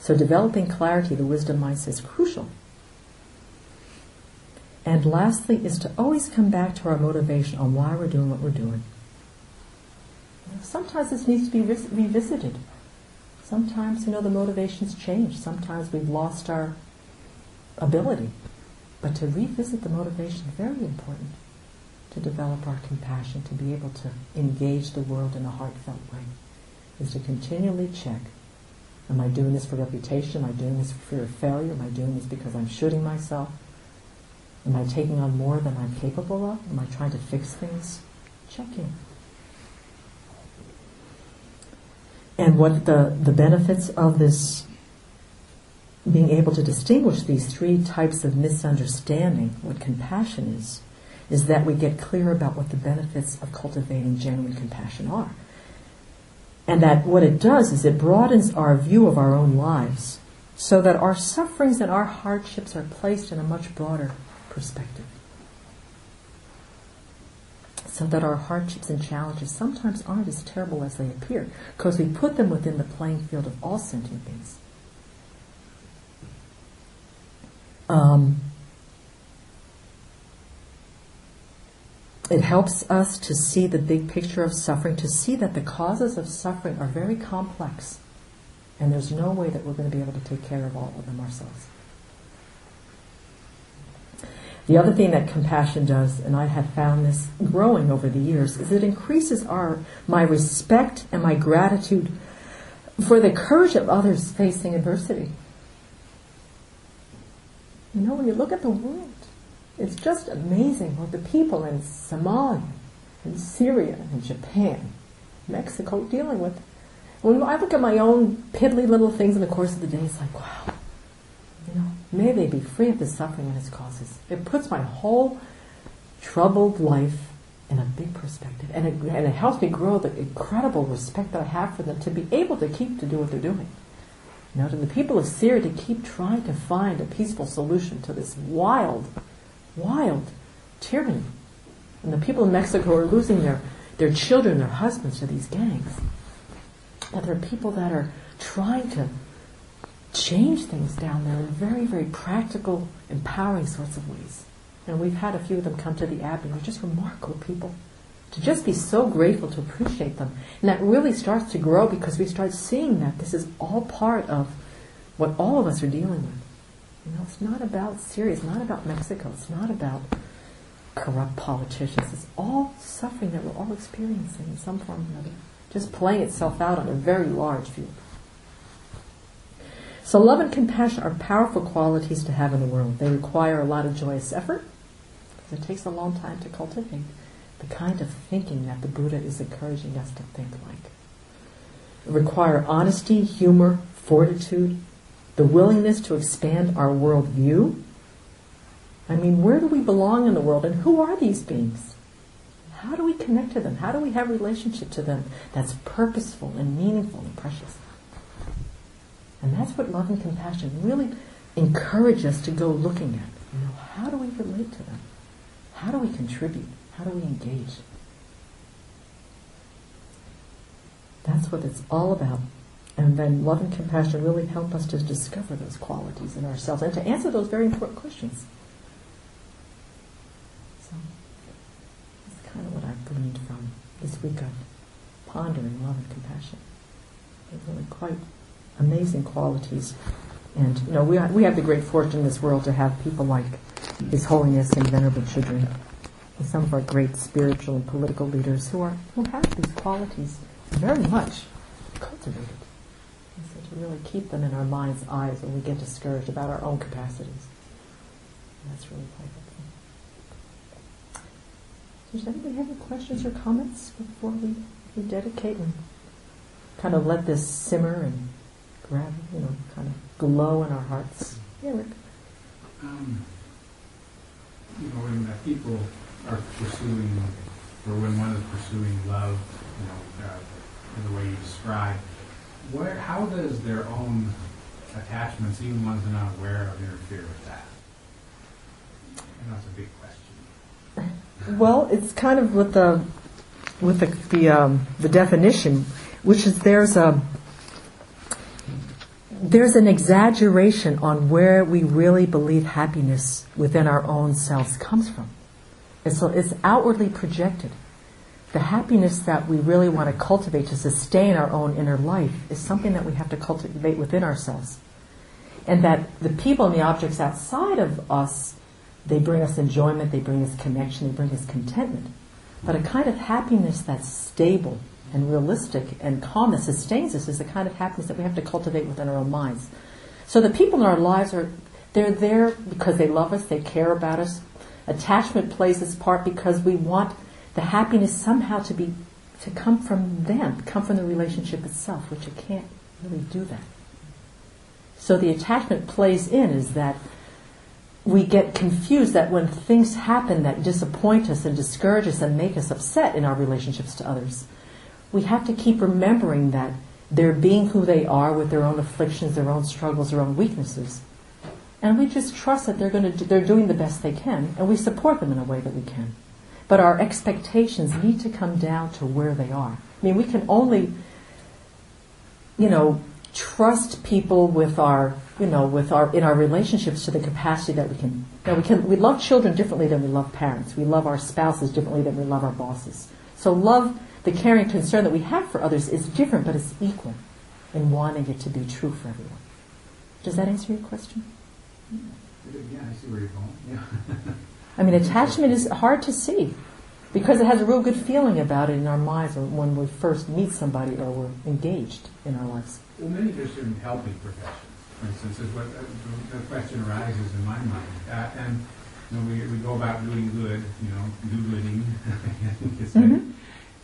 So developing clarity, the wisdom mind is crucial. And lastly is to always come back to our motivation on why we're doing what we're doing. Sometimes this needs to be revisited. Sometimes, you know, the motivations change. Sometimes we've lost our ability. But to revisit the motivation, very important to develop our compassion, to be able to engage the world in a heartfelt way, is to continually check, am I doing this for reputation? Am I doing this for fear of failure? Am I doing this because I'm shooting myself? Am I taking on more than I'm capable of? Am I trying to fix things? Check in. And what the, the benefits of this being able to distinguish these three types of misunderstanding, what compassion is, is that we get clear about what the benefits of cultivating genuine compassion are. And that what it does is it broadens our view of our own lives so that our sufferings and our hardships are placed in a much broader perspective so that our hardships and challenges sometimes aren't as terrible as they appear, because we put them within the playing field of all sentient beings. Um, it helps us to see the big picture of suffering, to see that the causes of suffering are very complex, and there's no way that we're going to be able to take care of all of them ourselves. The other thing that compassion does, and I have found this growing over the years, is it increases our my respect and my gratitude for the courage of others facing adversity. You know, when you look at the world, it's just amazing what the people in Somalia, in Syria, in Japan, Mexico dealing with. When I look at my own piddly little things in the course of the day, it's like, wow, may they be free of the suffering and its causes. It puts my whole troubled life in a big perspective, and it, and it helps me grow the incredible respect that I have for them to be able to keep to do what they're doing. You know, to the people of Syria to keep trying to find a peaceful solution to this wild, wild tyranny. And the people in Mexico are losing their, their children, their husbands to these gangs. That there are people that are trying to change things down there in very, very practical, empowering sorts of ways. And we've had a few of them come to the Abbey. They're just remarkable people. To just be so grateful to appreciate them. And that really starts to grow because we start seeing that this is all part of what all of us are dealing with. You know, it's not about Syria, it's not about Mexico, it's not about corrupt politicians. It's all suffering that we're all experiencing in some form or another, just playing itself out on a very large field. So, love and compassion are powerful qualities to have in the world. They require a lot of joyous effort, because it takes a long time to cultivate the kind of thinking that the Buddha is encouraging us to think like. It require honesty, humor, fortitude, the willingness to expand our worldview. I mean, where do we belong in the world and who are these beings? How do we connect to them? How do we have relationship to them that's purposeful and meaningful and precious? And that's what love and compassion really encourage us to go looking at. You know, how do we relate to them? How do we contribute? How do we engage? That's what it's all about. And then love and compassion really help us to discover those qualities in ourselves and to answer those very important questions. So that's kind of what I've gleaned from this week of pondering love and compassion. They're really quite amazing qualities. And you know, we we have the great fortune in this world to have people like His Holiness and Venerable Chödrön, and some of our great spiritual and political leaders who are who have these qualities very much cultivated. And so to really keep them in our mind's eyes when we get discouraged about our own capacities. And that's really quite helpful. Does anybody have any questions or comments before we, we dedicate and kind of let this simmer and grab, you know, kind of glow in our hearts? Yeah, Rick. Um, you know, when uh, people are pursuing, or when one is pursuing love, you know, uh, in the way you describe, where, how does their own attachments, even ones they're not aware of, interfere with that? I know it's a big question. Well, it's kind of with the with the the, um, the definition, which is there's a there's an exaggeration on where we really believe happiness within our own selves comes from. And so it's outwardly projected. The happiness that we really want to cultivate to sustain our own inner life is something that we have to cultivate within ourselves. And that the people and the objects outside of us, they bring us enjoyment, they bring us connection, they bring us contentment. But a kind of happiness that's stable, and realistic and calm that sustains us is the kind of happiness that we have to cultivate within our own minds. So the people in our lives are they're there because they love us, they care about us. Attachment plays its part because we want the happiness somehow to be to come from them, come from the relationship itself, which it can't really do that. So the attachment plays in is that we get confused that when things happen that disappoint us and discourage us and make us upset in our relationships to others, we have to keep remembering that they're being who they are with their own afflictions, their own struggles, their own weaknesses. And we just trust that they're going to do, they're doing the best they can, and we support them in a way that we can. But our expectations need to come down to where they are. I mean, we can only, you know, trust people with our, you know, with our in our relationships to the capacity that we can. Know, we can we love children differently than we love parents. We love our spouses differently than we love our bosses. So love the caring concern that we have for others is different, but it's equal in wanting it to be true for everyone. Does that answer your question? Yeah, I see where you're going. Yeah. I mean, attachment is hard to see because it has a real good feeling about it in our minds when we first meet somebody or we're engaged in our lives. Well, many just in helping professions, for instance, is what uh, the question arises in my mind. Uh, and you know, we, we go about doing good, you know, do gooding, I think it's mm-hmm.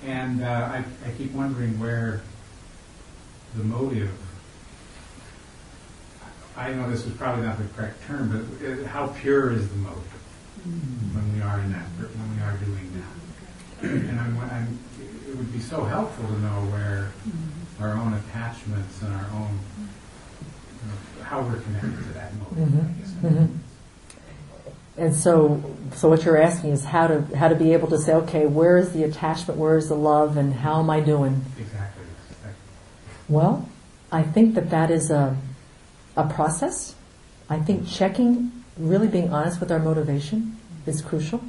And uh, I, I keep wondering where the motive, I know this is probably not the correct term, but uh, how pure is the motive when we are in that, when we are doing that? And I'm, I'm, it would be so helpful to know where our own attachments and our own, you know, how we're connected to that motive, I guess. Mhm. And so, so what you're asking is how to how to be able to say, okay, where is the attachment, where is the love, and how am I doing? Exactly. Exactly. Well, I think that that is a a process. I think checking, really being honest with our motivation, is crucial.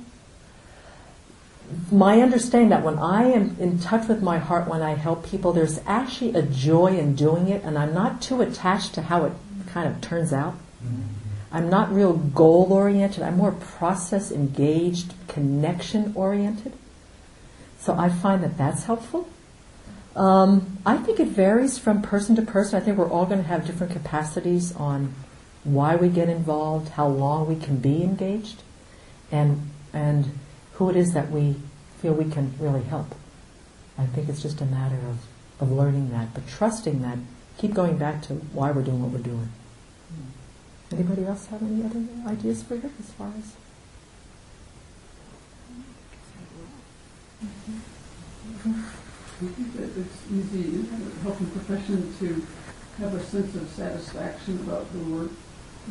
My understanding that when I am in touch with my heart, when I help people, there's actually a joy in doing it, and I'm not too attached to how it kind of turns out. Mm-hmm. I'm not real goal oriented. I'm more process engaged, connection oriented. So I find that that's helpful. Um, I think it varies from person to person. I think we're all going to have different capacities on why we get involved, how long we can be engaged, and and who it is that we feel we can really help. I think it's just a matter of, of learning that, but trusting that. Keep going back to why we're doing what we're doing. Anybody else have any other ideas for you as far as? I think that it's easy in a helping profession to have a sense of satisfaction about the work,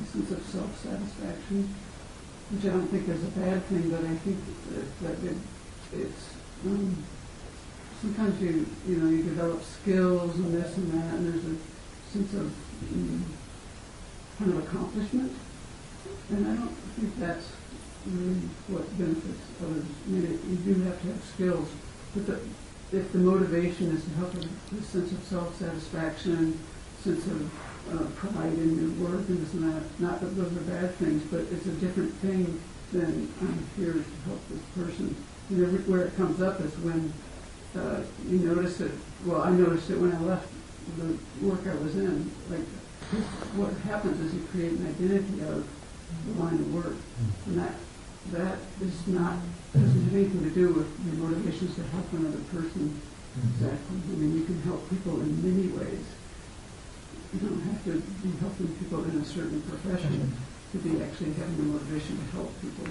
a sense of self-satisfaction, which I don't think is a bad thing, but I think that, that it, it's, um, sometimes you, you know, you develop skills and this and that, and there's a sense of, um, kind of accomplishment. And I don't think that's really what benefits others. I mean, it- you do have to have skills, but the, if the motivation is to help a, a sense of self-satisfaction, sense of uh, pride in your work and this and that, not that those are bad things, but it's a different thing than I'm here to help this person. And every, where it comes up is when uh, you notice it, well, I noticed it when I left the work I was in, like, what happens is you create an identity of the line of work. And that, that is not, doesn't have anything to do with your motivations to help another person. Exactly. I mean, you can help people in many ways. You don't have to be helping people in a certain profession to be actually having the motivation to help people.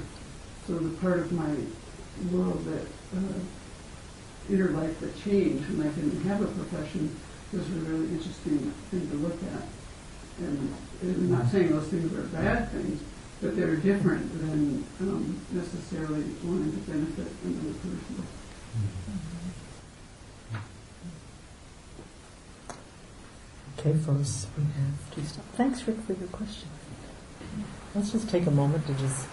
So the part of my world that, uh, inner life that changed when I didn't have a profession was a really interesting thing to look at. And I'm not saying those things are bad things, but they're different than um, necessarily wanting to benefit another person. Okay, folks, we have to stop. Thanks, Rick, for your question. Let's just take a moment to just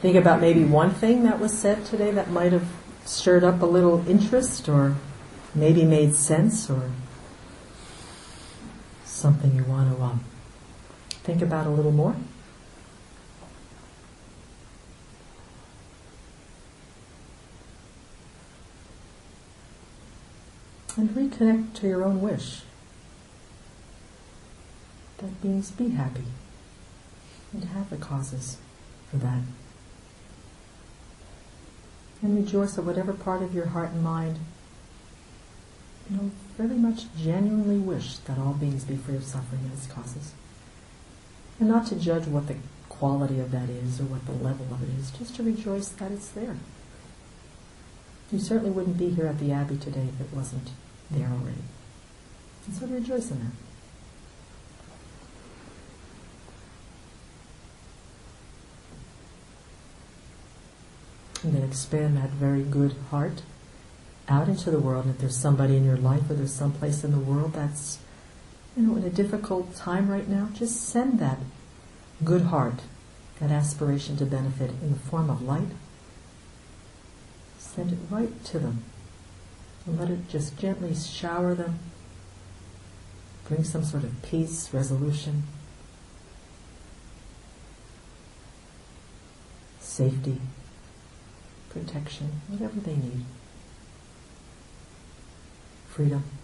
think about maybe one thing that was said today that might have stirred up a little interest or maybe made sense or something you want to um, think about a little more. And reconnect to your own wish. That means be happy and have the causes for that. And rejoice at whatever part of your heart and mind you know, very much genuinely wish that all beings be free of suffering and its causes. And not to judge what the quality of that is or what the level of it is, just to rejoice that it's there. You certainly wouldn't be here at the Abbey today if it wasn't there already. And so rejoice in that. And then expand that very good heart out into the world. And if there's somebody in your life or there's some place in the world that's, you know, in a difficult time right now, just send that good heart, that aspiration to benefit in the form of light. Send it right to them. And let it just gently shower them. Bring some sort of peace, resolution, safety, protection, whatever they need freedom.